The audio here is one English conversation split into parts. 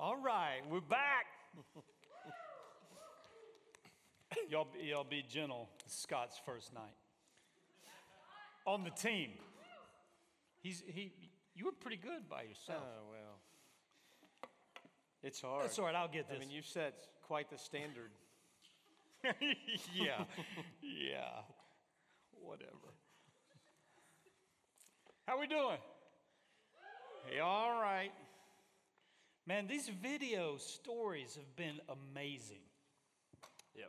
All right, we're back. y'all, be- y'all be gentle. It's Scott's first night on the team. He's he. You were pretty good by yourself. Oh, well. It's hard. That's all right. I'll get this. I mean, you've set quite the standard. yeah, yeah. Whatever. How we doing? Hey, all right. Man, these video stories have been amazing. Yep.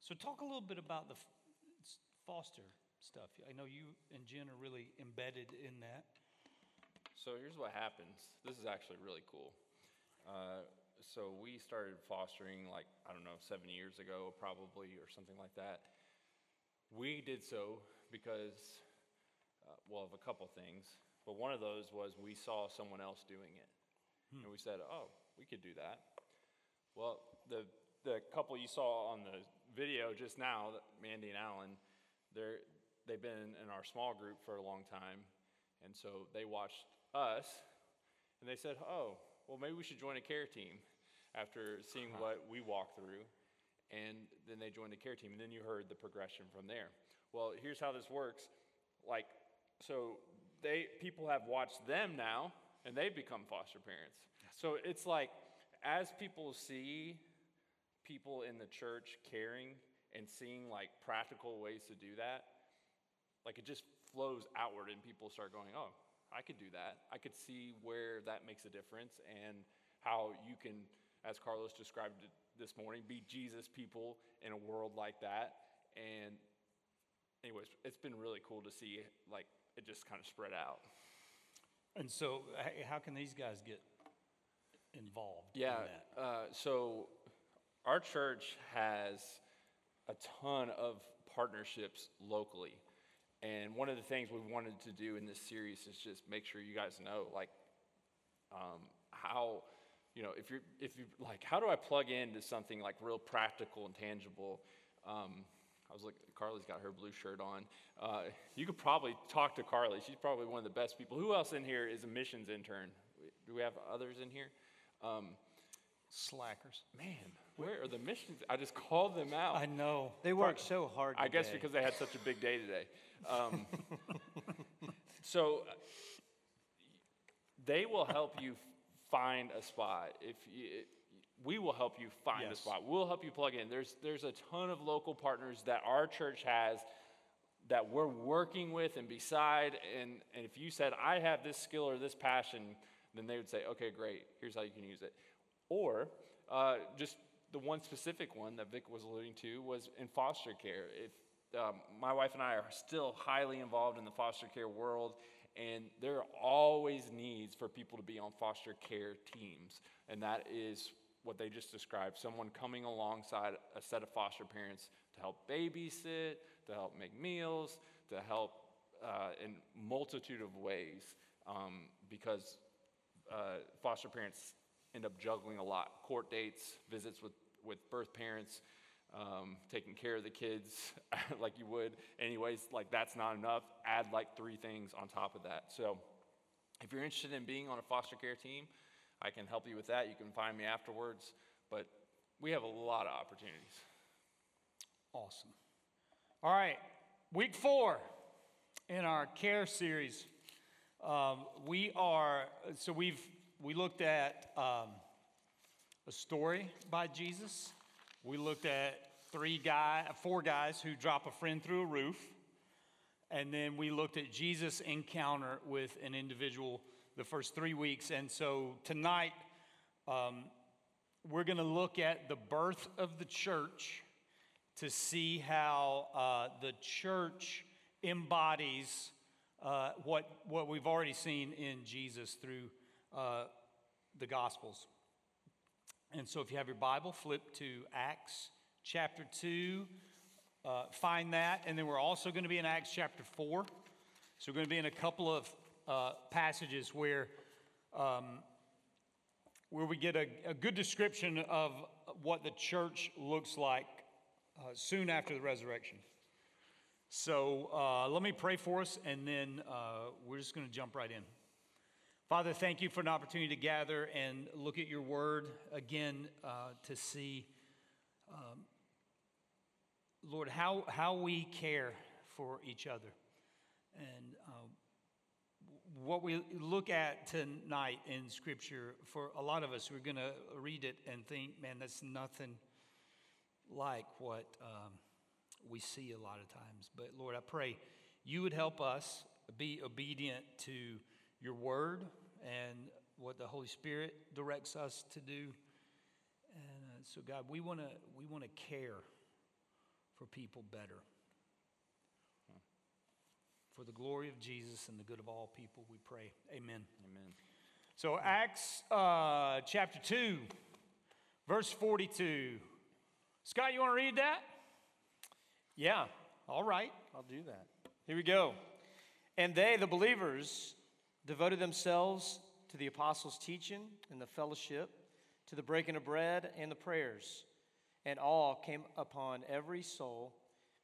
So, talk a little bit about the foster stuff. I know you and Jen are really embedded in that. So here's what happens. This is actually really cool. Uh, so we started fostering like I don't know seven years ago, probably or something like that. We did so because, uh, well, of a couple things, but one of those was we saw someone else doing it, hmm. and we said, "Oh, we could do that." Well, the the couple you saw on the video just now, Mandy and Alan, they're they've been in our small group for a long time, and so they watched us, and they said, "Oh, well, maybe we should join a care team." After seeing what we walked through, and then they joined the care team, and then you heard the progression from there. Well, here's how this works. Like, so they people have watched them now, and they've become foster parents. So it's like as people see people in the church caring and seeing like practical ways to do that, like it just flows outward, and people start going, "Oh, I could do that. I could see where that makes a difference, and how you can, as Carlos described it this morning, be Jesus people in a world like that." And anyways, it's been really cool to see like it just kind of spread out. And so, how can these guys get involved Yeah. in that? Uh, so our church has a ton of partnerships locally. And one of the things we wanted to do in this series is just make sure you guys know, like, um, how, you know, if you're, if you like, how do I plug into something like real practical and tangible? Um, I was looking, Carly's got her blue shirt on. Uh, you could probably talk to Carly. She's probably one of the best people. Who else in here is a missions intern? Do we have others in here? Um, Slackers. man, where are the missions? I just called them out. I know. They work so hard. I guess because they had such a big day today. Um, so uh, they will help you find a spot. If you, we will help you find Yes. a spot. We'll help you plug in. There's there's a ton of local partners that our church has that we're working with and beside. And, and if you said I have this skill or this passion, then they would say, okay, great. Here's how you can use it. Or uh, just the one specific one that Vic was alluding to was in foster care. If um, my wife and I are still highly involved in the foster care world, and there are always needs for people to be on foster care teams, and that is what they just described: someone coming alongside a set of foster parents to help babysit, to help make meals, to help uh, in multitude of ways, um, because uh, foster parents end up juggling a lot court dates, visits with, with birth parents, um, taking care of the kids like you would. Anyways, like that's not enough. Add like three things on top of that. So if you're interested in being on a foster care team, I can help you with that. You can find me afterwards. But we have a lot of opportunities. Awesome. All right, week four in our care series. Um, we are so we've we looked at um, a story by Jesus. We looked at three guy, four guys who drop a friend through a roof, and then we looked at Jesus' encounter with an individual the first three weeks. And so tonight um, we're going to look at the birth of the church to see how uh, the church embodies uh, what, what we've already seen in Jesus through uh, the Gospels. And so, if you have your Bible, flip to Acts chapter 2, uh, find that. And then we're also going to be in Acts chapter 4. So, we're going to be in a couple of uh, passages where um, where we get a, a good description of what the church looks like uh, soon after the resurrection. So uh, let me pray for us, and then uh, we're just going to jump right in. Father, thank you for an opportunity to gather and look at your word again uh, to see, um, Lord, how, how we care for each other. And what we look at tonight in Scripture, for a lot of us, we're going to read it and think, man, that's nothing like what um, we see a lot of times. But Lord, I pray you would help us be obedient to your word and what the Holy Spirit directs us to do. And uh, so, God, we want to we want to care for people better. For the glory of Jesus and the good of all people, we pray. Amen. Amen. So, Acts uh, chapter 2, verse 42. Scott, you want to read that? Yeah, All right. I'll do that. Here we go. And they, the believers, devoted themselves to the apostles' teaching and the fellowship, to the breaking of bread and the prayers. And all came upon every soul,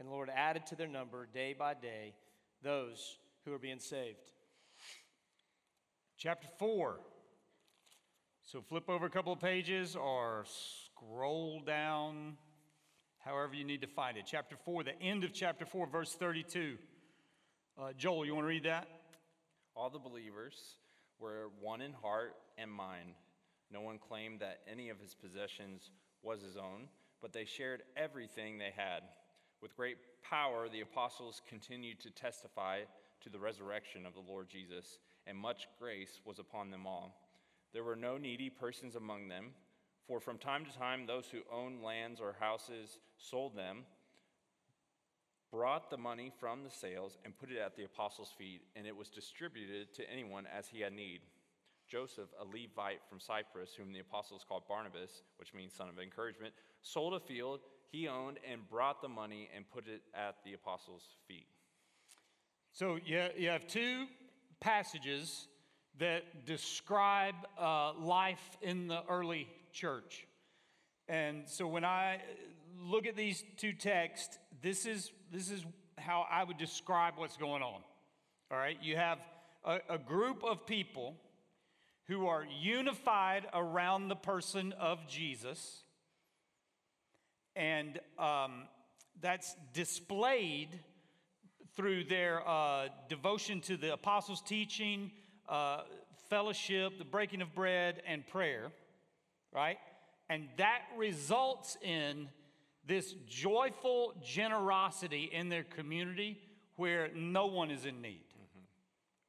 And the Lord added to their number day by day those who were being saved. Chapter 4. So flip over a couple of pages or scroll down, however you need to find it. Chapter 4, the end of chapter 4, verse 32. Uh, Joel, you want to read that? All the believers were one in heart and mind. No one claimed that any of his possessions was his own, but they shared everything they had. With great power, the apostles continued to testify to the resurrection of the Lord Jesus, and much grace was upon them all. There were no needy persons among them, for from time to time those who owned lands or houses sold them, brought the money from the sales, and put it at the apostles' feet, and it was distributed to anyone as he had need. Joseph, a Levite from Cyprus, whom the apostles called Barnabas, which means son of encouragement, sold a field he owned and brought the money and put it at the apostles' feet. So you, have two passages that describe uh, life in the early church. And so when I look at these two texts, this is, this is how I would describe what's going on. All right, you have a, a group of people who are unified around the person of Jesus, and um, that's displayed through their uh, devotion to the apostles' teaching, uh, fellowship, the breaking of bread, and prayer, right? And that results in this joyful generosity in their community where no one is in need,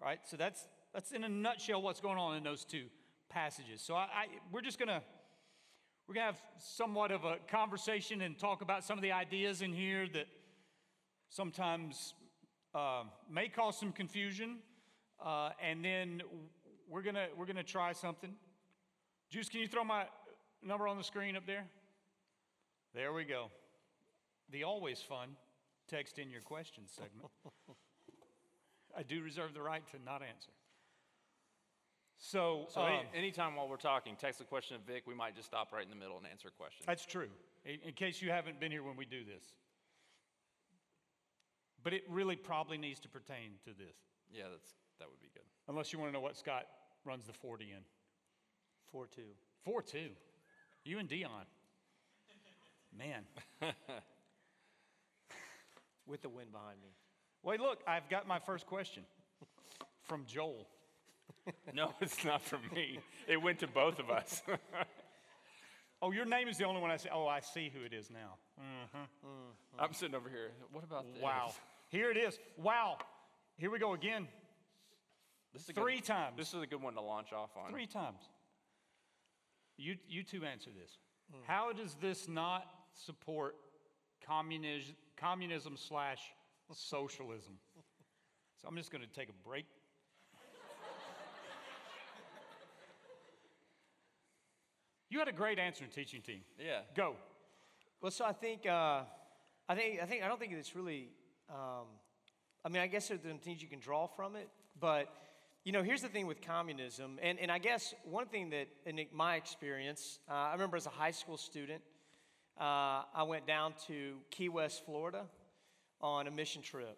right? So that's that's in a nutshell what's going on in those two passages. So I, I we're just gonna we're gonna have somewhat of a conversation and talk about some of the ideas in here that sometimes uh, may cause some confusion, uh, and then we're gonna we're gonna try something. Juice, can you throw my number on the screen up there? There we go. The always fun text in your questions segment. I do reserve the right to not answer. So, So, any, um, anytime while we're talking, text a question to Vic. We might just stop right in the middle and answer a question. That's true, in, in case you haven't been here when we do this. But it really probably needs to pertain to this, yeah, that's that would be good. unless you want to know what Scott runs the 40 in. 4 2. 4 2. You and Deion. Man. With the wind behind me. Wait, look, I've got my first question from Joel. no, it's not for me. It went to both of us. Oh, your name is the only one I see. Oh, I see who it is now. Mm-hmm. Mm-hmm. I'm sitting over here. What about this? Wow. Here it is. Wow. Here we go again. This is Three good, times. This is a good one to launch off on. Three times. You, you two answer this. Mm. How does this not support communism, communism slash socialism? So I'm just going to take a break. You had a great answer, teaching team. Yeah. Go. Well, so I think, uh, I think, I think, I don't think it's really. Um, I mean, I guess there's some things you can draw from it, but you know, here's the thing with communism, and, and I guess one thing that, in my experience, uh, I remember as a high school student, uh, I went down to Key West, Florida, on a mission trip,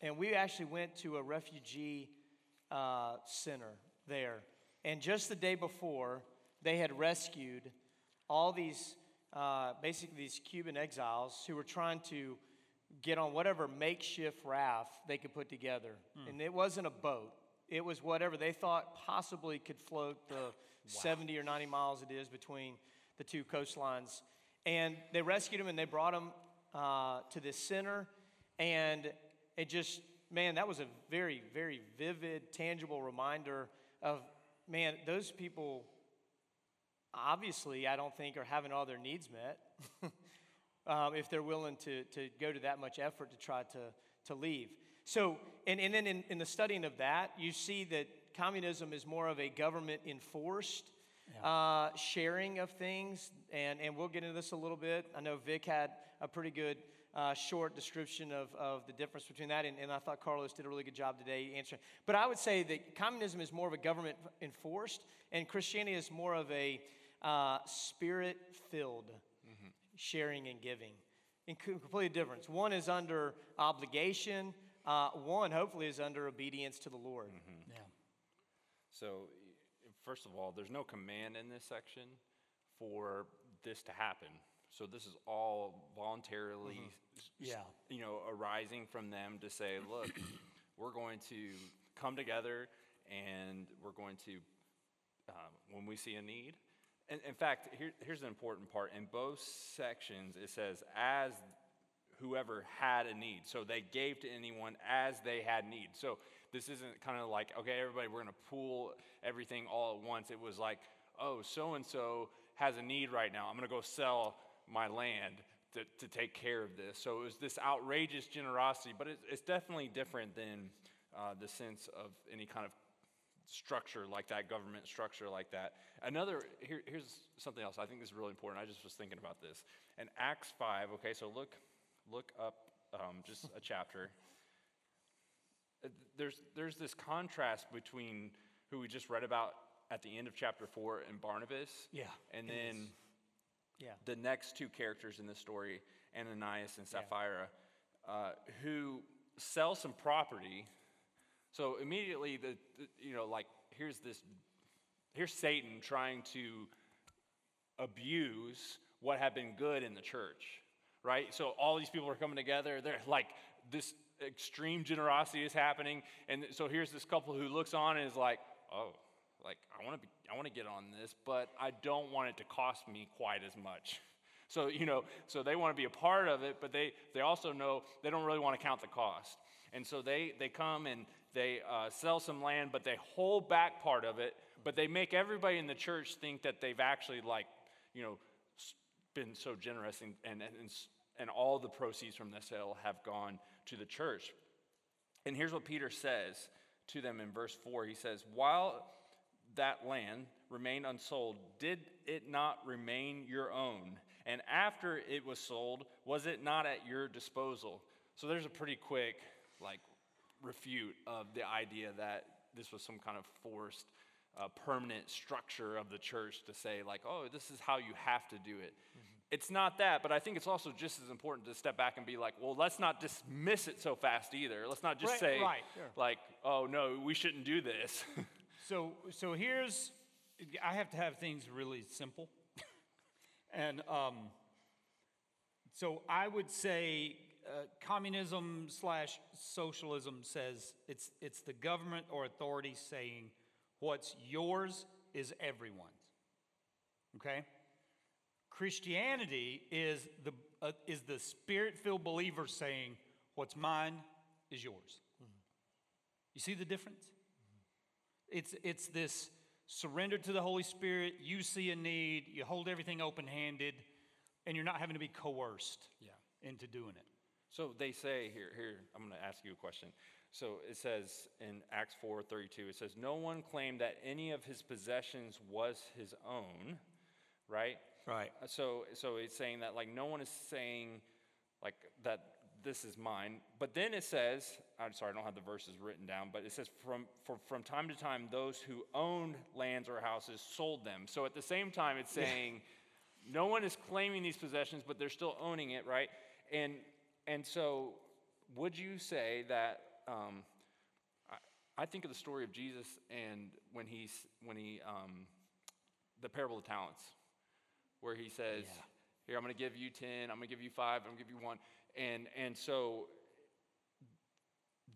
and we actually went to a refugee uh, center there, and just the day before, they had rescued all these, uh, basically these Cuban exiles who were trying to get on whatever makeshift raft they could put together. And it wasn't a boat, it was whatever they thought possibly could float the 70 or 90 miles it is between the two coastlines. And they rescued them and they brought them uh, to this center. And it just, man, that was a very, very vivid, tangible reminder of, man, those people obviously, I don't think, are having all their needs met um, if they're willing to, to go to that much effort to try to, to leave. So, and, and then in, in the studying of that, you see that communism is more of a government enforced uh, sharing of things. And, and we'll get into this a little bit. I know Vic had a pretty good uh, short description of, of the difference between that, and, and I thought Carlos did a really good job today answering. But I would say that communism is more of a government enforced, and Christianity is more of a uh, spirit filled sharing and giving. And co- completely different. One is under obligation, uh, one hopefully is under obedience to the Lord. Yeah. So, first of all, there's no command in this section for this to happen. So this is all voluntarily, s- s- Yeah. you know, arising from them to say, look, we're going to come together and we're going to, um, when we see a need. And in fact, here, here's an important part. In both sections, it says, as whoever had a need. So they gave to anyone as they had need. So this isn't kind of like, okay, everybody, we're going to pool everything all at once. It was like, oh, so and so has a need right now. I'm going to go sell my land to, to take care of this. So it was this outrageous generosity, but it's, it's definitely different than uh, the sense of any kind of structure like that, government structure like that. Another, here, here's something else. I think this is really important. I just was thinking about this. In Acts 5, okay, so look, look up um, just a chapter. Uh, There's, there's this contrast between who we just read about at the end of chapter 4 and Barnabas. Yeah, And then is. Yeah. the next two characters in the story, Ananias and Sapphira, uh, who sell some property. So immediately, the, the you know, like here's this, here's Satan trying to abuse what had been good in the church, right? So all these people are coming together. They're like this extreme generosity is happening, and so here's this couple who looks on and is like, oh, like I want to be, I want to get on this, but I don't want it to cost me quite as much. So you know, so they want to be a part of it, but they they also know they don't really want to count the cost, and so they they come and they uh, sell some land, but they hold back part of it, but they make everybody in the church think that they've actually like you know been so generous and and and, and all the proceeds from the sale have gone to the church. And here's what Peter says to them in verse 4. He says, While that land remained unsold, did it not remain your own? And after it was sold, was it not at your disposal? So there's a pretty quick, like, refute of the idea that this was some kind of forced, uh, permanent structure of the church to say, like, oh, this is how you have to do it. It's not that, but I think it's also just as important to step back and be like, well, let's not dismiss it so fast either. Let's not just Right, say, right, sure. like, oh, no, we shouldn't do this. So, so here's, I have to have things really simple. and um, so I would say uh, communism slash socialism says it's, it's the government or authority saying what's yours is everyone's. Okay? Christianity is the, uh, is the spirit filled believer saying what's mine is yours. You see the difference? It's, it's this surrender to the Holy Spirit. You see a need, you hold everything open handed, and you're not having to be coerced into doing it. So they say here, here, I'm going to ask you a question. So it says in Acts 4:32, it says, "No one claimed that any of his possessions was his own, right? Right. Uh, So, so it's saying that like no one is saying like that this is mine. But then it says, I'm sorry, I don't have the verses written down, but it says from, for, from time to time, those who owned lands or houses sold them. So at the same time, it's saying no one is claiming these possessions, but they're still owning it, right? And, and so would you say that, um, I, I think of the story of Jesus and when he's, when he, um, the parable of talents, where he says, Here, I'm going to give you 10, I'm going to give you five, I'm going to give you one. And, and so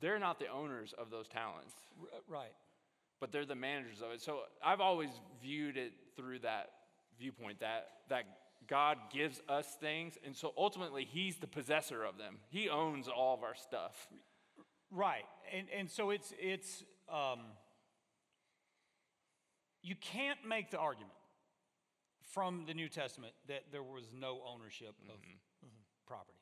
they're not the owners of those talents, R- Right. but they're the managers of it. So I've always viewed it through that viewpoint that, that God gives us things, and so ultimately He's the possessor of them. He owns all of our stuff. Right, and and so it's it's um, you can't make the argument from the New Testament that there was no ownership of property.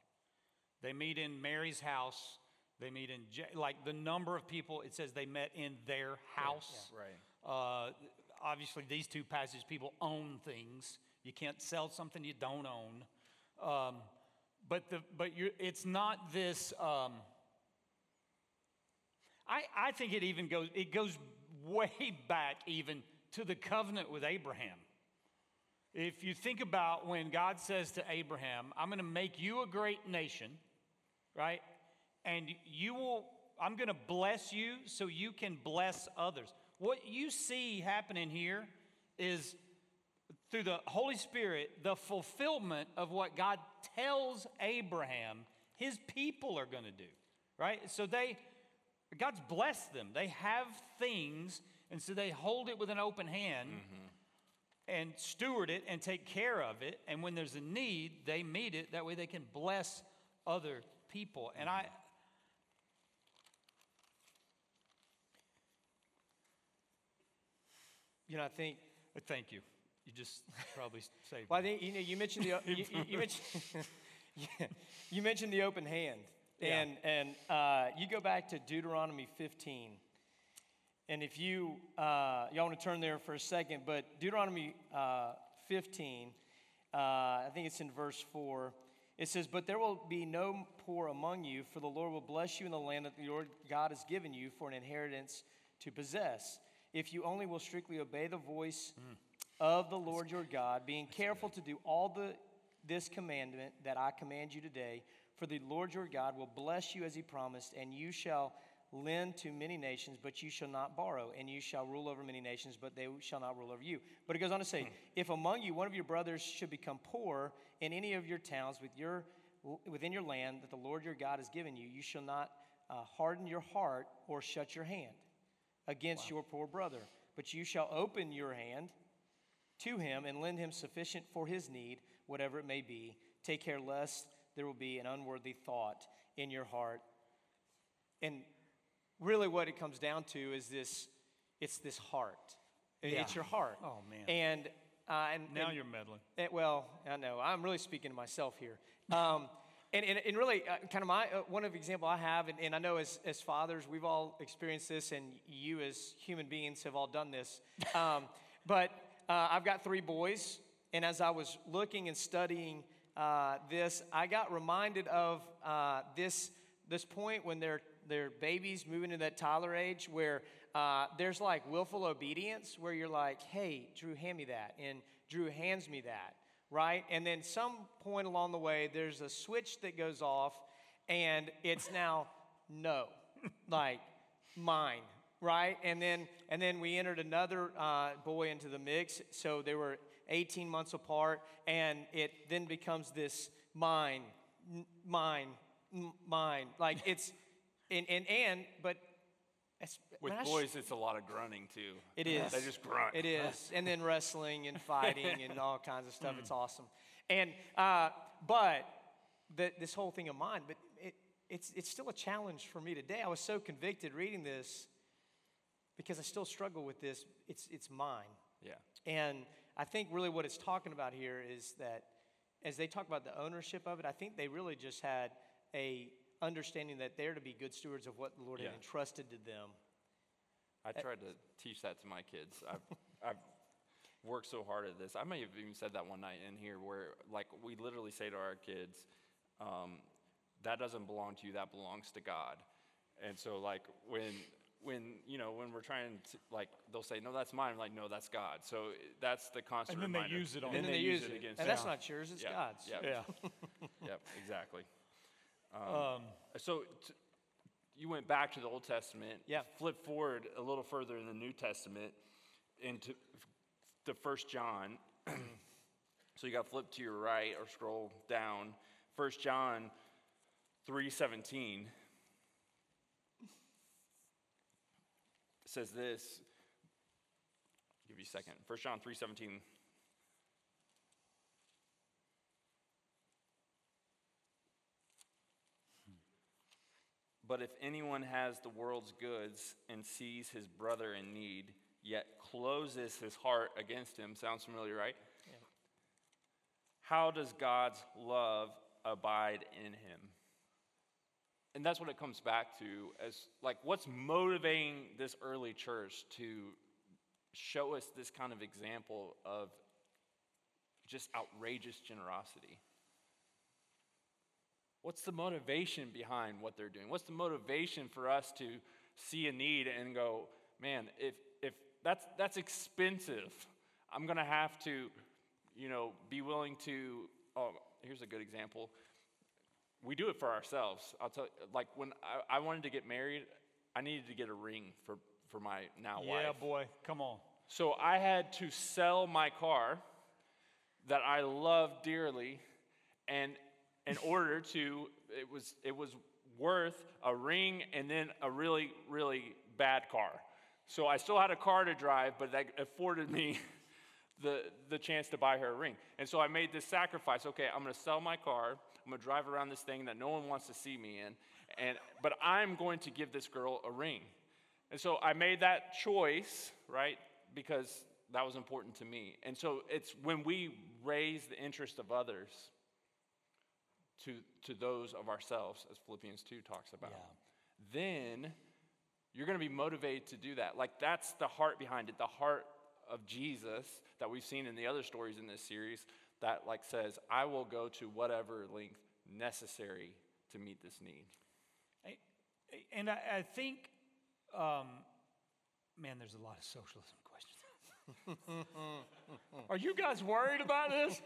They meet in Mary's house. They meet in like the number of people. It says they met in their house. right. Uh, obviously, these two passages, people own things. You can't sell something you don't own. Um, but the but it's not this. Um, I I think it even goes it goes way back even to the covenant with Abraham. If you think about when God says to Abraham, "I'm going to make you a great nation," right? And you will, I'm going to bless you so you can bless others. What you see happening here is through the Holy Spirit, the fulfillment of what God tells Abraham his people are going to do, right? So they, God's blessed them. They have things, and so they hold it with an open hand mm-hmm. and steward it and take care of it. And when there's a need, they meet it. That way they can bless other people. And I, mm-hmm. You know, I think uh, thank you. You just probably saved Well, I think you know you mentioned the you, you- you mentioned yeah, you mentioned the open hand, Yeah. and and uh, you go back to Deuteronomy 15, and if you uh, y'all want to turn there for a second, but Deuteronomy uh, 15, uh, I think it's in verse four. It says, "But there will be no poor among you, for the Lord will bless you in the land that the Lord God has given you for an inheritance to possess, if you only will strictly obey the voice." Of the Lord your God, being careful to do all the this commandment that I command you today, for the Lord your God will bless you as he promised, and you shall lend to many nations, but you shall not borrow, and you shall rule over many nations, but they shall not rule over you. But it goes on to say, if among you one of your brothers should become poor in any of your towns with your within your land that the Lord your God has given you, you shall not uh, harden your heart or shut your hand against your poor brother, but you shall open your hand to him and lend him sufficient for his need, whatever it may be. Take care lest there will be an unworthy thought in your heart. And really, what it comes down to is this it's this heart. It- It's your heart. Oh, man. And, uh, and now and- you're meddling. Eh, well, I know. I'm really speaking to myself here. Um, and, and, and really, uh, kind of my uh, one of the example I have, and, and I know as, as fathers, we've all experienced this, and you as human beings have all done this. Um, but uh, I've got three boys, and as I was looking and studying uh, this, I got reminded of uh, this this point when they're they're babies moving into that toddler age where uh, there's like willful obedience where you're like, hey, Drew, hand me that. And Drew hands me that, right? And then some point along the way, there's a switch that goes off and it's now no, like mine, right? And then and then we entered another uh, boy into the mix. So they were 18 months apart, and it then becomes this mine, n- mine, mine. Like it's and and and but. it's- With when I sh- boys, it's a lot of grunting too. it is. They just grunt. It is. And then wrestling and fighting and all kinds of stuff. It's awesome. And uh, but the, this whole thing of mine, but it, it's it's still a challenge for me today. I was so convicted reading this because I still struggle with this. It's it's mine. Yeah. And I think really what it's talking about here is that as they talk about the ownership of it, I think they really just had a understanding that they're to be good stewards of what the Lord had entrusted to them. I tried to teach that to my kids. I've, I've, work so hard at this. I may have even said that one night in here where, like, we literally say to our kids, um, that doesn't belong to you, that belongs to God. And so, like, when, when, you know, when we're trying to, like, they'll say, no, that's mine. I'm like, no, that's God. So that's the constant And then they use it on and And then they they use it it. against And you. that's not yours, it's Yeah, God's. yeah. Yeah. Yep, exactly. Um, So t- you went back to the Old Testament. Yeah. Flip forward a little further in the New Testament into the First John. so you got to flip to your right or scroll down. First John 3:17 says this. Give you a second. First John 3:17. But if anyone has the world's goods and sees his brother in need, yet closes his heart against him, sounds familiar, right? How does God's love abide in him? And that's what it comes back to as like what's motivating this early church to show us this kind of example of just outrageous generosity. What's the motivation behind what they're doing? What's the motivation for us to see a need and go, man, if, if that's, that's expensive, I'm going to have to, you know, be willing to, oh, here's a good example. We do it for ourselves. I'll tell you, like when I, I wanted to get married, I needed to get a ring for, for my now wife. yeah, boy, come on. So I had to sell my car that I love dearly, and in order to, it was it was worth a ring and then a really really bad car. So I still had a car to drive, but that afforded me the the chance to buy her a ring. And so I made this sacrifice. Okay, I'm going to sell my car. I'm going to drive around this thing that no one wants to see me in, and but I'm going to give this girl a ring. And so I made that choice, right? Because that was important to me. And so it's when we raise the interest of others to, to those of ourselves, as Philippians 2 talks about, then you're going to be motivated to do that. Like that's the heart behind it, the heart of Jesus that we've seen in the other stories in this series that like says, I will go to whatever length necessary to meet this need. I- And I, I think, um, man, there's a lot of socialism questions. Are you guys worried about this?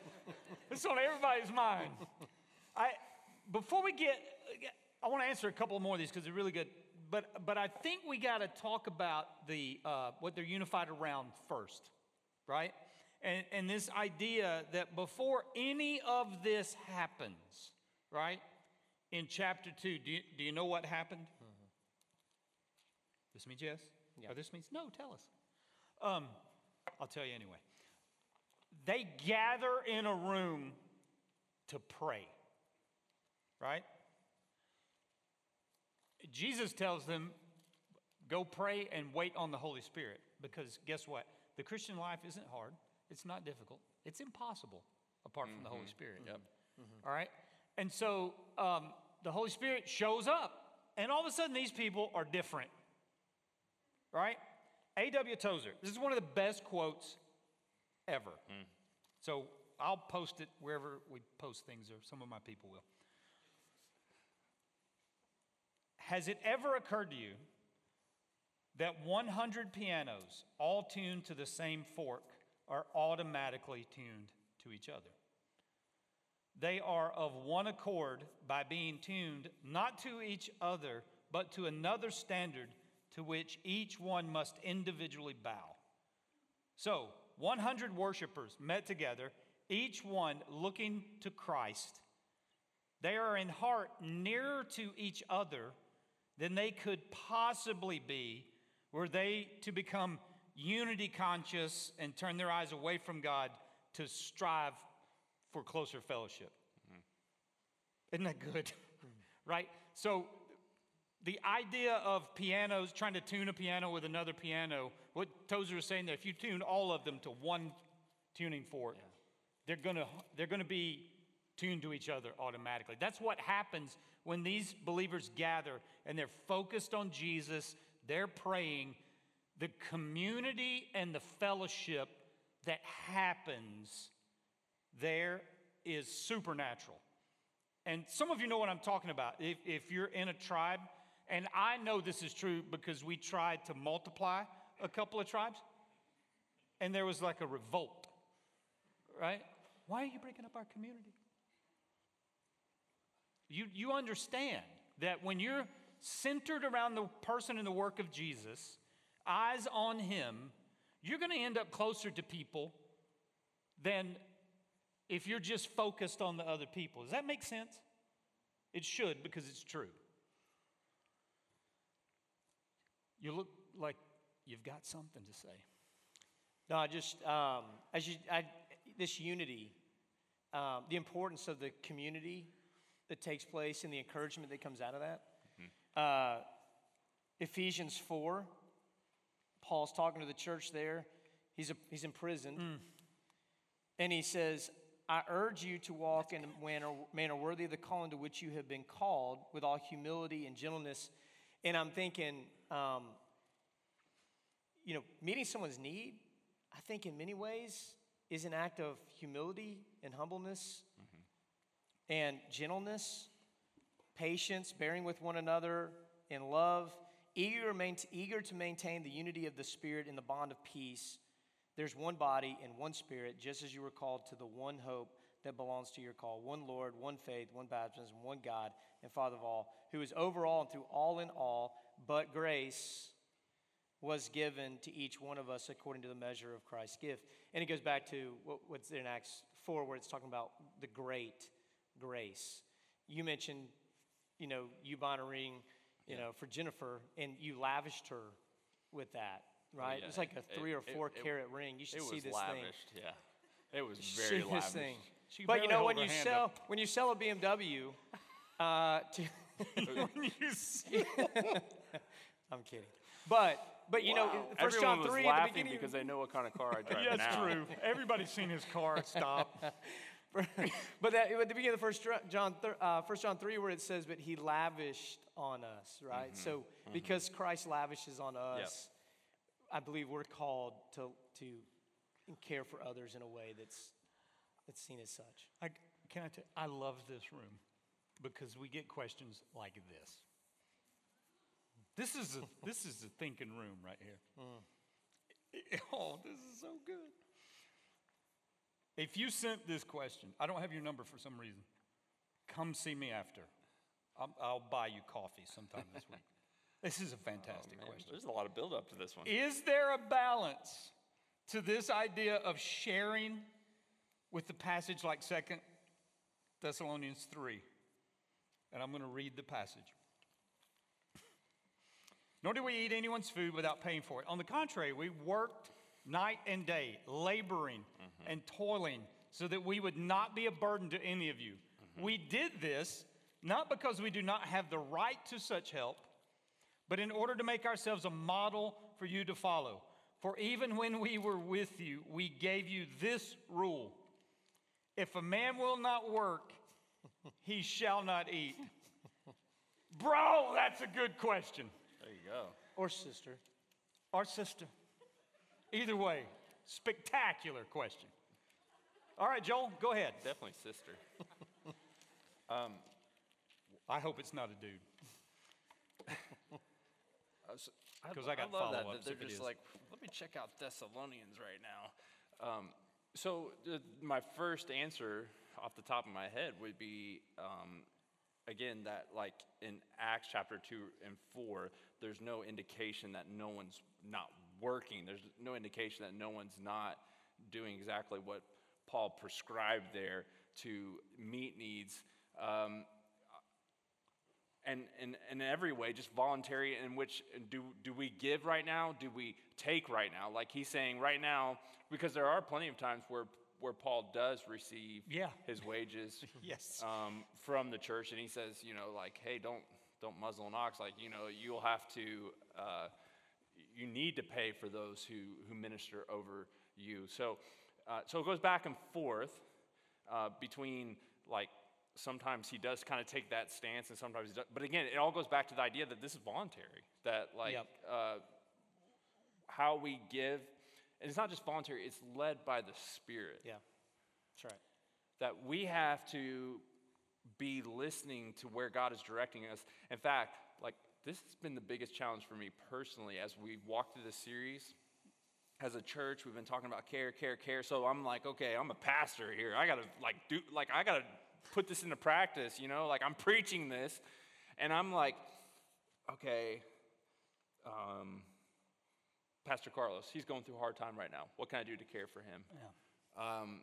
It's on everybody's mind. I, before we get, I want to answer a couple more of these because they're really good. But, but I think we got to talk about the, uh, what they're unified around first, right? And, and this idea that before any of this happens, right? In chapter two, do you, do you know what happened? This means yes? Yeah. Or this means no? Tell us. Um, I'll tell you anyway. They gather in a room to pray, right? Jesus tells them, go pray and wait on the Holy Spirit. Because guess what? The Christian life isn't hard, it's not difficult, it's impossible apart from the Holy mm-hmm. Spirit. Yep. Mm-hmm. All right? And so um, the Holy Spirit shows up, and all of a sudden these people are different. Right? A.W. Tozer, this is one of the best quotes ever. Hmm. So I'll post it wherever we post things, or some of my people will. Has it ever occurred to you that 100 pianos, all tuned to the same fork, are automatically tuned to each other? They are of one accord by being tuned not to each other, but to another standard to which each one must individually bow. So, 100 worshipers met together, each one looking to Christ. They are in heart nearer to each other than they could possibly be were they to become unity conscious and turn their eyes away from God to strive for closer fellowship. Mm-hmm. Isn't that good? right? So, the idea of pianos, trying to tune a piano with another piano, what Tozer is saying there, if you tune all of them to one tuning fork, they're gonna they're gonna be tuned to each other automatically. That's what happens when these believers gather and they're focused on Jesus, they're praying, the community and the fellowship that happens there is supernatural. And some of you know what I'm talking about. If, if you're in a tribe, and I know this is true because we tried to multiply a couple of tribes, and there was like a revolt, right? Why are you breaking up our community? You, you understand that when you're centered around the person and the work of Jesus, eyes on him, you're going to end up closer to people than if you're just focused on the other people. Does that make sense? It should because it's true. You look like you've got something to say. No, I just um, as you I, this unity, um, the importance of the community that takes place and the encouragement that comes out of that. Uh, Ephesians four, Paul's talking to the church there. He's a, he's imprisoned, and he says, "I urge you to walk in a manner, manner worthy of the calling to which you have been called, with all humility and gentleness." And I'm thinking. Um, you know, meeting someone's need, I think in many ways is an act of humility and humbleness and gentleness, patience, bearing with one another in love, eager, eager to maintain the unity of the Spirit in the bond of peace. There's one body and one Spirit, just as you were called to the one hope that belongs to your call one Lord, one faith, one baptism, one God and Father of all, who is over all and through all in all, but grace was given to each one of us according to the measure of Christ's gift. And it goes back to what's in Acts 4, where it's talking about the great grace. You mentioned, you know, you buying a ring, you know, for Jennifer, and you lavished her with that, right? yeah, It's like a it- three or four it- carat ring. You should It see was this lavished, yeah. It was thing. very see lavish. this thing. But you know, when you sell up. when you sell a BMW, uh, to when you see I'm kidding. But but you know, First Everyone John was three at the laughing beginning. because they know what kind of car I drive Yeah, now. true. Everybody's seen his car stop. but that, at the beginning of the first John, thir- uh, first John 3, where it says, but he lavished on us, right? Mm-hmm. So mm-hmm. because Christ lavishes on us, I believe we're called to, to care for others in a way that's, that's seen as such. I, can I tell I love this room because we get questions like this. This is a, this is a thinking room right here. Mm. Oh, this is so good. If you sent this question, I don't have your number for some reason. Come see me after. I'll, I'll buy you coffee sometime this week. This is a fantastic oh, Man, question. there's a lot of build up to this one. Is there a balance to this idea of sharing with the passage like Second Thessalonians 3? And I'm going to read the passage. Nor do we eat anyone's food without paying for it. On the contrary, we worked night and day, laboring and toiling, so that we would not be a burden to any of you. Mm-hmm. We did this not because we do not have the right to such help, but in order to make ourselves a model for you to follow. For even when we were with you, we gave you this rule if a man will not work, he shall not eat. Bro, that's a good question. There you go. Or sister. Or sister. Either way, spectacular question. All right, Joel, go ahead. Definitely sister. I hope it's not a dude. Uh, 'Cause I got love that, follow-ups that if they're it just is. like, let me check out Thessalonians right now. Um, so uh, my first answer off the top of my head would be, um, again, that like in Acts chapter two and four, there's no indication that no one's not working. There's no indication that no one's not doing exactly what Paul prescribed there to meet needs. Um, and, and, and in every way, just voluntary, in which do, do we give right now? Do we take right now? Like he's saying right now, because there are plenty of times where, where Paul does receive Yeah. his wages Yes. um, from the church, and he says, you know, like, hey, don't, don't muzzle an ox. Like, you know, you'll have to, uh, you need to pay for those who, who minister over you. So, uh, so it goes back and forth uh, between like sometimes he does kind of take that stance and sometimes he does. But again, it all goes back to the idea that this is voluntary, that like Yep. uh, how we give and it's not just voluntary, it's led by the Spirit. Yeah, that's right. That we have to be listening to where God is directing us. In fact, like this has been the biggest challenge for me personally as we've walked through this series. As a church, we've been talking about care, care, care. So I'm like, okay, I'm a pastor here. I gotta like do like I gotta put this into practice, you know? Like I'm preaching this, and I'm like, okay, um, Pastor Carlos, he's going through a hard time right now. What can I do to care for him? Um,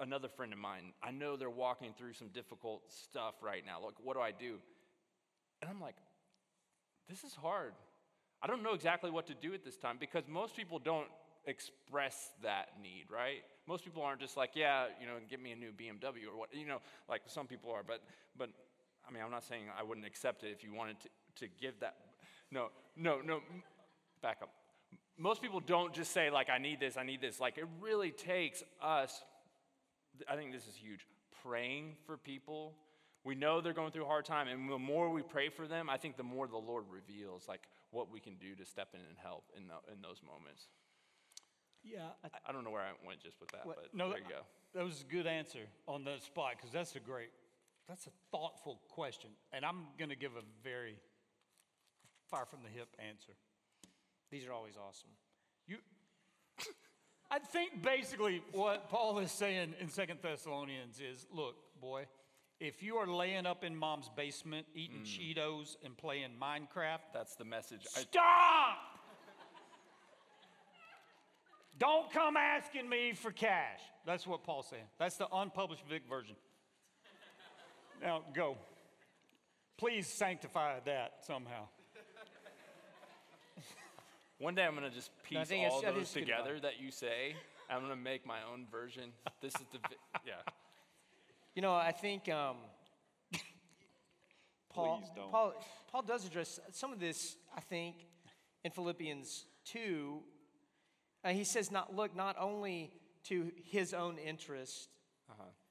another friend of mine, I know they're walking through some difficult stuff right now. Like, what do I do? And I'm like, this is hard. I don't know exactly what to do at this time because most people don't express that need, right? Most people aren't just like, yeah, you know, give me a new BMW or what, you know, like some people are. But, but I mean, I'm not saying I wouldn't accept it if you wanted to, to give that. No, no, no. Back up. Most people don't just say, like, I need this, I need this. Like, it really takes us I think this is huge. Praying for people. We know they're going through a hard time, and the more we pray for them, I think the more the Lord reveals like what we can do to step in and help in, the, in those moments. Yeah. I- I don't know where I went just with that, What- but no, there you go. That was a good answer on the spot because that's a great, that's a thoughtful question. And I'm going to give a very far from the hip answer. These are always awesome. You, I think basically what Paul is saying in Second Thessalonians is look, boy, if you are laying up in mom's basement eating mm. Cheetos and playing Minecraft, That's the message. I, Stop! Don't come asking me for cash. That's what Paul's saying. That's the unpublished Vic version. Now go. Please sanctify that somehow. one day I'm going to just piece think it's- all those together advice. that you say. I'm going to make my own version. This is the, vi- yeah. You know, I think um, Paul, don't. Paul, Paul does address some of this, I think, in Philippians 2. Uh, he says, not look not only to his own interest,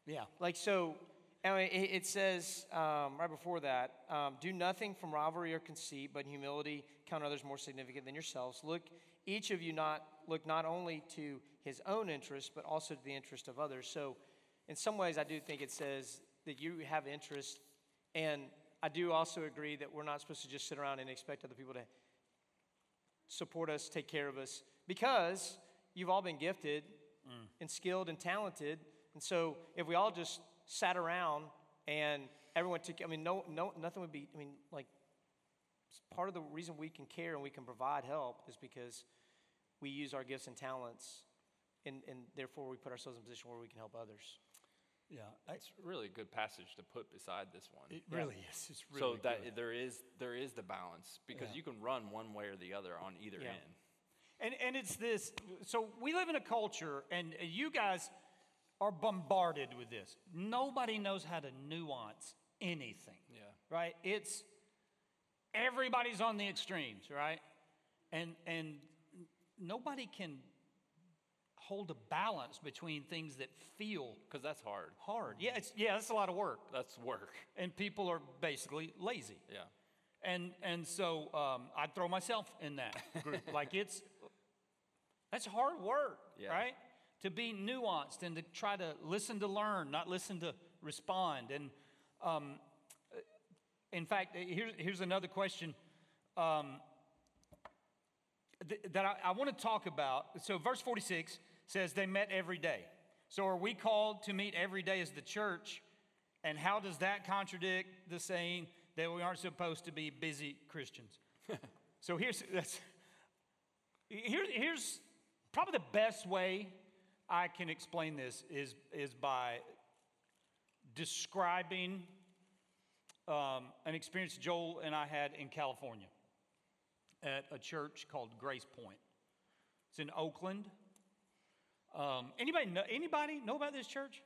Yeah. like so, it, it says um, right before that, um, do nothing from rivalry or conceit, but humility count others more significant than yourselves. Look, each of you not look not only to his own interest, but also to the interest of others. So, in some ways, I do think it says that you have interest, and I do also agree that we're not supposed to just sit around and expect other people to support us, take care of us, because you've all been gifted mm. and skilled and talented. And so if we all just sat around and everyone took, I mean, no, no, nothing would be, I mean, like, s- part of the reason we can care and we can provide help is because we use our gifts and talents, and, and therefore we put ourselves in a position where we can help others. Yeah. I- It's really a good passage to put beside this one. It really is. It's really so that good. there is there is the balance because Yeah. you can run one way or the other on either Yeah. end. And, and it's this so we live in a culture, and you guys are bombarded with this. Nobody knows how to nuance anything. Yeah. Right? It's everybody's on the extremes, right? And, and nobody can hold a balance between things that feel Because that's hard. hard. Yeah, it's, yeah, that's a lot of work. That's work. And people are basically lazy. Yeah. And and so um, I'd throw myself in that group. like it's that's hard work, Yeah. right? To be nuanced and to try to listen to learn, not listen to respond. And um, in fact, uh, here's here's another question um, th- that I, I want to talk about. So verse 46 says they met every day. So are we called to meet every day as the church? And how does that contradict the saying that we aren't supposed to be busy Christians? so here's that's here, here's probably the best way I can explain this is is by describing um, an experience Joel and I had in California at a church called Grace Point. It's in Oakland. Um, anybody know, anybody know about this church?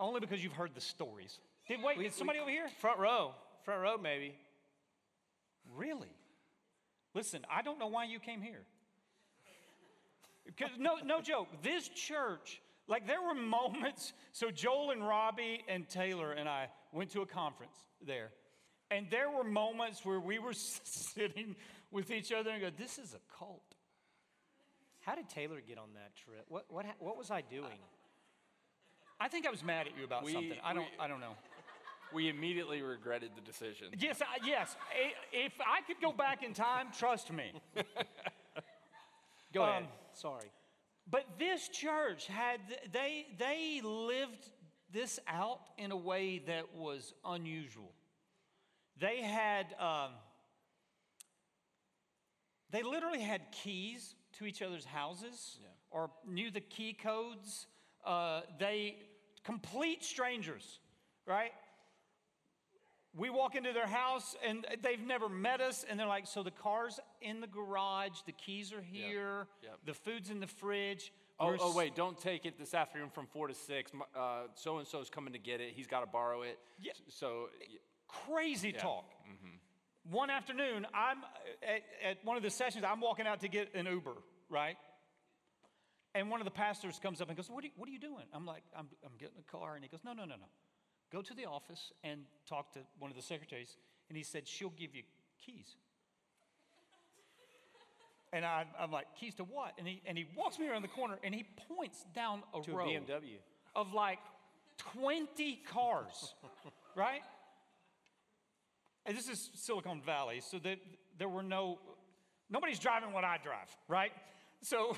Only because you've heard the stories. Did wait? We- is somebody we- over here? Front row, front row, maybe. Really? Listen, I don't know why you came here. No, no joke. This church, like there were moments. So Joel and Robbie and Taylor and I went to a conference there, and there were moments where we were sitting with each other and go, "This is a cult." How did Taylor get on that trip? What, what, what was I doing? I think I was mad at you about We- something. I don't. we- I don't know. We immediately regretted the decision. Yes, I, yes. If I could go back in time, trust me. Go ahead. Um, Sorry. But this church had they they lived this out in a way that was unusual. They had um, they literally had keys to each other's houses Yeah. or knew the key codes. Uh, they complete strangers, right? We walk into their house and they've never met us, and they're like, "So the car's in the garage, the keys are here, Yep. the food's in the fridge." Oh, oh, wait, don't take it this afternoon from four to six. Uh, so and so's coming to get it. He's got to borrow it. Yeah. So, crazy Yeah. talk. Mm-hmm. One afternoon, I'm uh, at, at one of the sessions, I'm walking out to get an Uber, right? And one of the pastors comes up and goes, What are you, what are you doing? I'm like, I'm, I'm getting a car. And he goes, No, no, no, no. Go to the office and talk to one of the secretaries. And he said, She'll give you keys. And I, I'm like, Keys to what? And he, and he walks me around the corner and he points down a To a row BMW. of like 20 cars, right? And this is Silicon Valley, so that there were no, nobody's driving what I drive, right? So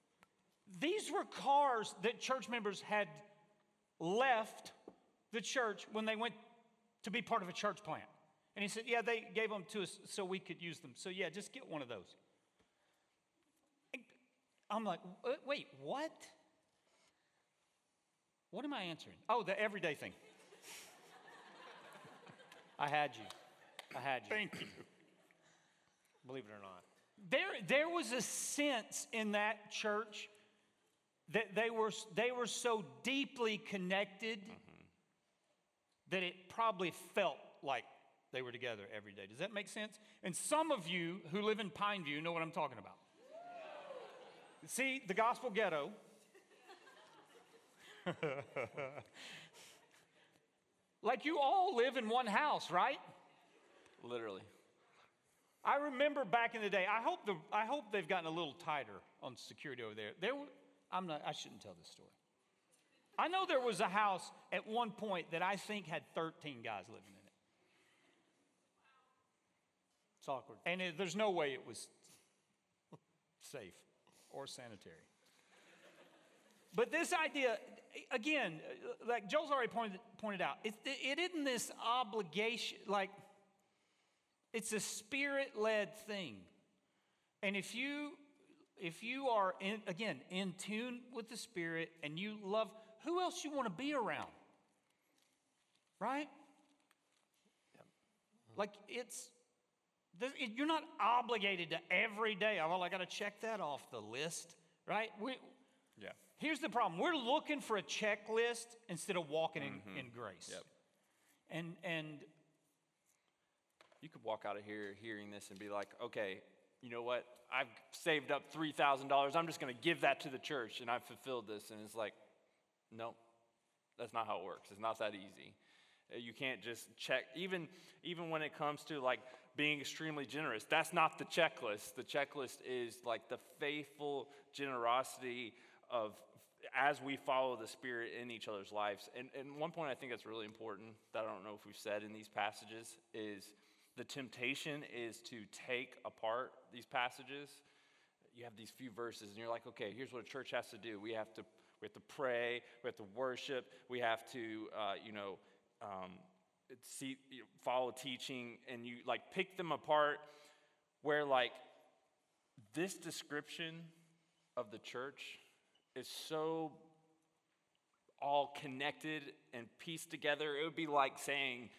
these were cars that church members had left the church when they went to be part of a church plant. And he said, Yeah, they gave them to us so we could use them. So, yeah, just get one of those. I'm like, "Uh, Wait, what? What am I answering? Oh, the everyday thing. I had you. I had you. Thank you. Believe it or not. There, there was a sense in that church that they were, they were so deeply connected that it probably felt like they were together every day. Does that make sense? And some of you who live in Pineview know what I'm talking about. See, the gospel ghetto. like you all live in one house, right? literally. I remember back in the day. I hope the I hope they've gotten a little tighter on security over there. There, were, I'm not. I shouldn't tell this story. I know there was a house at one point that I think had 13 guys living in it, It's awkward. and it, there's no way it was safe or sanitary. But this idea, again, like Joel's already pointed, pointed out, it, it isn't this obligation, like, it's a spirit led thing. And if you, if you are, in, again, in tune with the Spirit and you love, who else you want to be around? Right? Like, it's, you're not obligated to every day, oh, well, I got to check that off the list, right? We, Yeah. Here's the problem. We're looking for a checklist instead of walking in, mm-hmm. in grace. Yep. And and You could walk out of here hearing this and be like, okay, you know what? I've saved up $3,000. I'm just going to give that to the church and I've fulfilled this. And it's like, no, that's not how it works. It's not that easy. Uh, You can't just check, even, even when it comes to like being extremely generous, that's not the checklist. The checklist is like the faithful generosity of as we follow the Spirit in each other's lives. And, and one point I think that's really important that I don't know if we've said in these passages is the temptation is to take apart these passages. You have these few verses, and you're like, okay, here's what a church has to do. We have to, we have to pray, we have to worship, we have to, uh, you know, um, see, follow teaching, and you like pick them apart. Where like this description of the church is so all connected and pieced together. It would be like saying,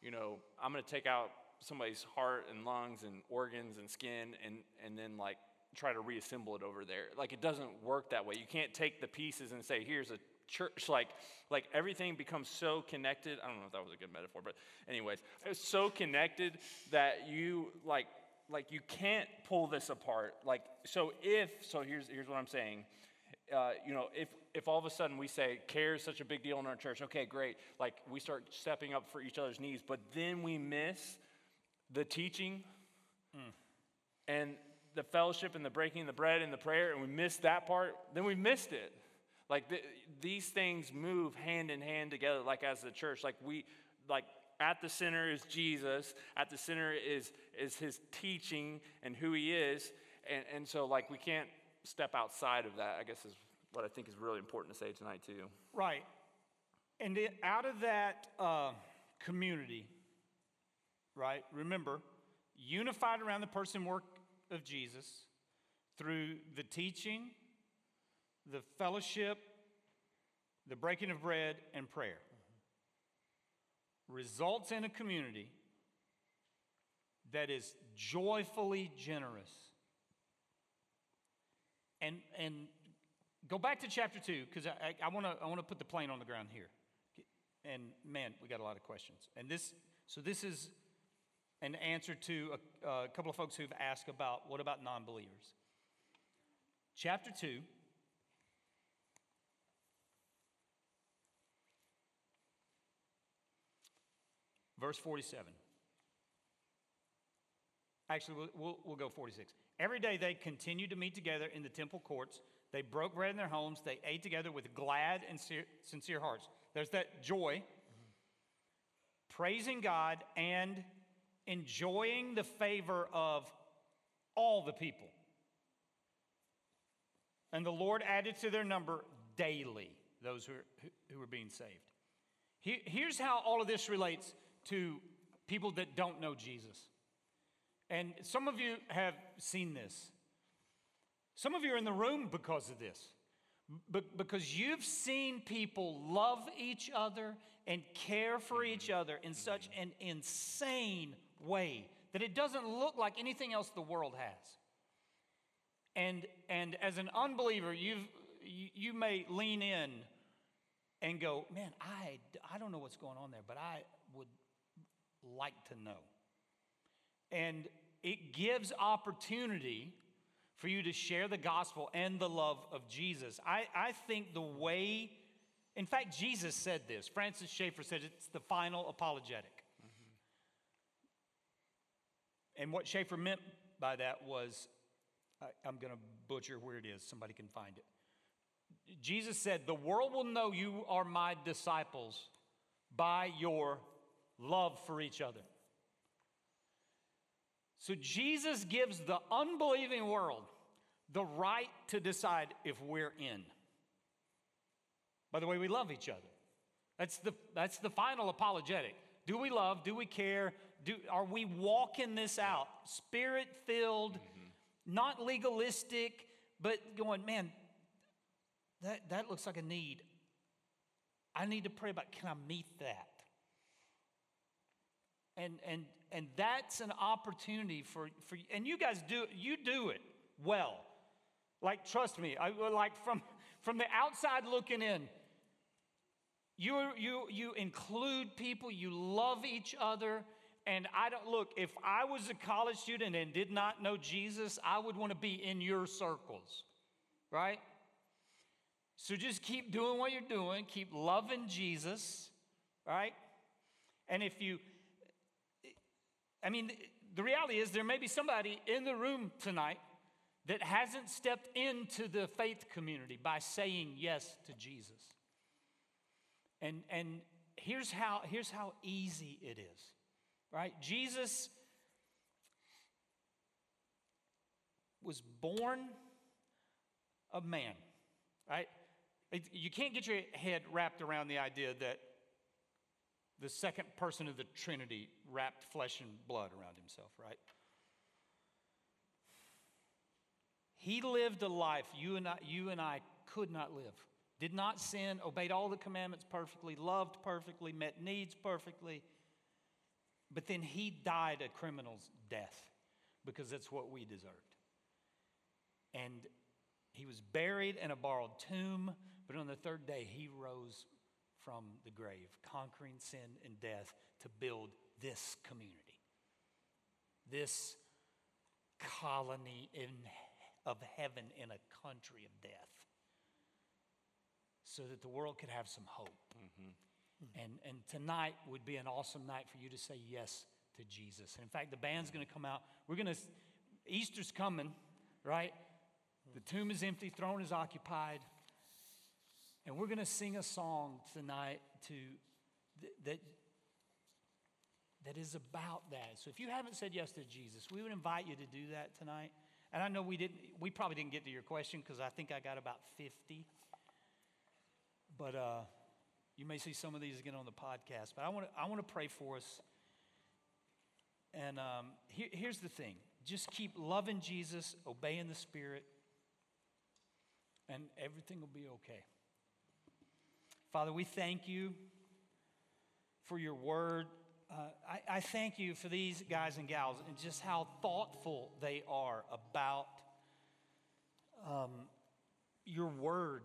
you know, I'm going to take out somebody's heart and lungs and organs and skin and, and then like try to reassemble it over there. Like it doesn't work that way. You can't take the pieces and say, here's a church. Like, like everything becomes so connected. I don't know if that was a good metaphor, but anyways, it's so connected that you like, like you can't pull this apart. Like, so if, so here's, here's what I'm saying. Uh, you know, if, if all of a sudden we say care is such a big deal in our church, okay, great. Like we start stepping up for each other's needs, but then we miss the teaching and the fellowship and the breaking of the bread and the prayer, and we missed that part, then we missed it. Like th- these things move hand in hand together, like as the church. Like we, like at the center is Jesus. At the center is is His teaching and who He is, and and so like we can't step outside of that. I guess is what I think is really important to say tonight too. Right. And it, out of that uh, community, right, remember, unified around the person work of Jesus through the teaching, the fellowship, the breaking of bread, and prayer, results in a community that is joyfully generous. And, and go back to chapter 2 because I, I, want to I wanna put the plane on the ground here. And man, we got a lot of questions. And this, so this is an answer to a, a couple of folks who've asked about what about non believers? Chapter 2. Verse 47. Actually, we'll, we'll, we'll go 46. Every day they continued to meet together in the temple courts. They broke bread in their homes. They ate together with glad and sincere, sincere hearts. There's that joy, mm-hmm. praising God and enjoying the favor of all the people. And the Lord added to their number daily those who are, who were being saved. Here's how all of this relates to people that don't know Jesus. And some of you have seen this. Some of you are in the room because of this. But because you've seen people love each other and care for each mm-hmm. other in such mm-hmm. an insane way that it doesn't look like anything else the world has. And, and as an unbeliever, you've, you, you may lean in and go, Man, I, I don't know what's going on there, but I would like to know. And it gives opportunity for you to share the gospel and the love of Jesus. I, I think the way, in fact, Jesus said this. Francis Schaeffer said it's the final apologetic. And what Schaeffer meant by that was I, I'm going to butcher where it is, somebody can find it. Jesus said, The world will know you are my disciples by your love for each other. So Jesus gives the unbelieving world the right to decide if we're in. By the way, we love each other. That's the, that's the final apologetic. Do we love? Do we care? Do, are we walking this out? Spirit filled, mm-hmm. not legalistic, but going, man, that, that looks like a need. I need to pray about can I meet that? And, and, and that's an opportunity for, for and you guys do you do it well like trust me I, like from from the outside looking in you you you include people you love each other and i don't look if i was a college student and did not know jesus i would want to be in your circles right? So just keep doing what you're doing keep loving jesus right? And if you I mean, the reality is there may be somebody in the room tonight that hasn't stepped into the faith community by saying yes to Jesus. And, and here's, how, here's how easy it is, right? Jesus was born a man, right? You can't get your head wrapped around the idea that the second person of the Trinity wrapped flesh and blood around himself, right? He lived a life you and I, you and I could not live. Did not sin, obeyed all the commandments perfectly, loved perfectly, met needs perfectly. But then he died a criminal's death because that's what we deserved. And he was buried in a borrowed tomb, but on the third day he rose from the grave, conquering sin and death to build this community, this colony in, of heaven in a country of death, so that the world could have some hope. Mm-hmm. And, and tonight would be an awesome night for you to say yes to Jesus. And in fact, the band's going to come out. We're going to Easter's coming, right? The tomb is empty, throne is occupied. And we're going to sing a song tonight to that that is about that. So if you haven't said yes to Jesus, we would invite you to do that tonight. And I know we didn't we probably didn't get to your question because I think I got about 50. But uh, you may see some of these again on the podcast. But I want to I want to pray for us. And um, here, here's the thing: just keep loving Jesus, obeying the Spirit, and everything will be okay. Father, we thank you for your word. Uh, I, I thank you for these guys and gals and just how thoughtful they are about um, your word.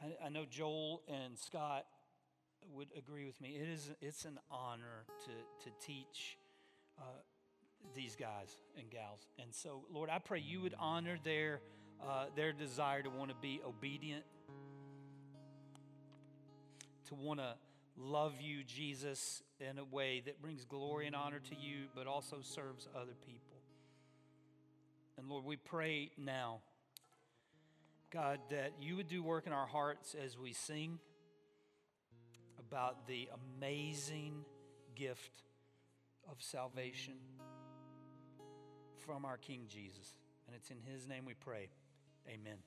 I, I know Joel and Scott would agree with me. It is it's an honor to to teach uh, these guys and gals. And so, Lord, I pray you would honor their uh, their desire to want to be obedient, to want to love you, Jesus, in a way that brings glory and honor to you, but also serves other people. And Lord, we pray now, God, that you would do work in our hearts as we sing about the amazing gift of salvation from our King Jesus. And it's in his name we pray. Amen.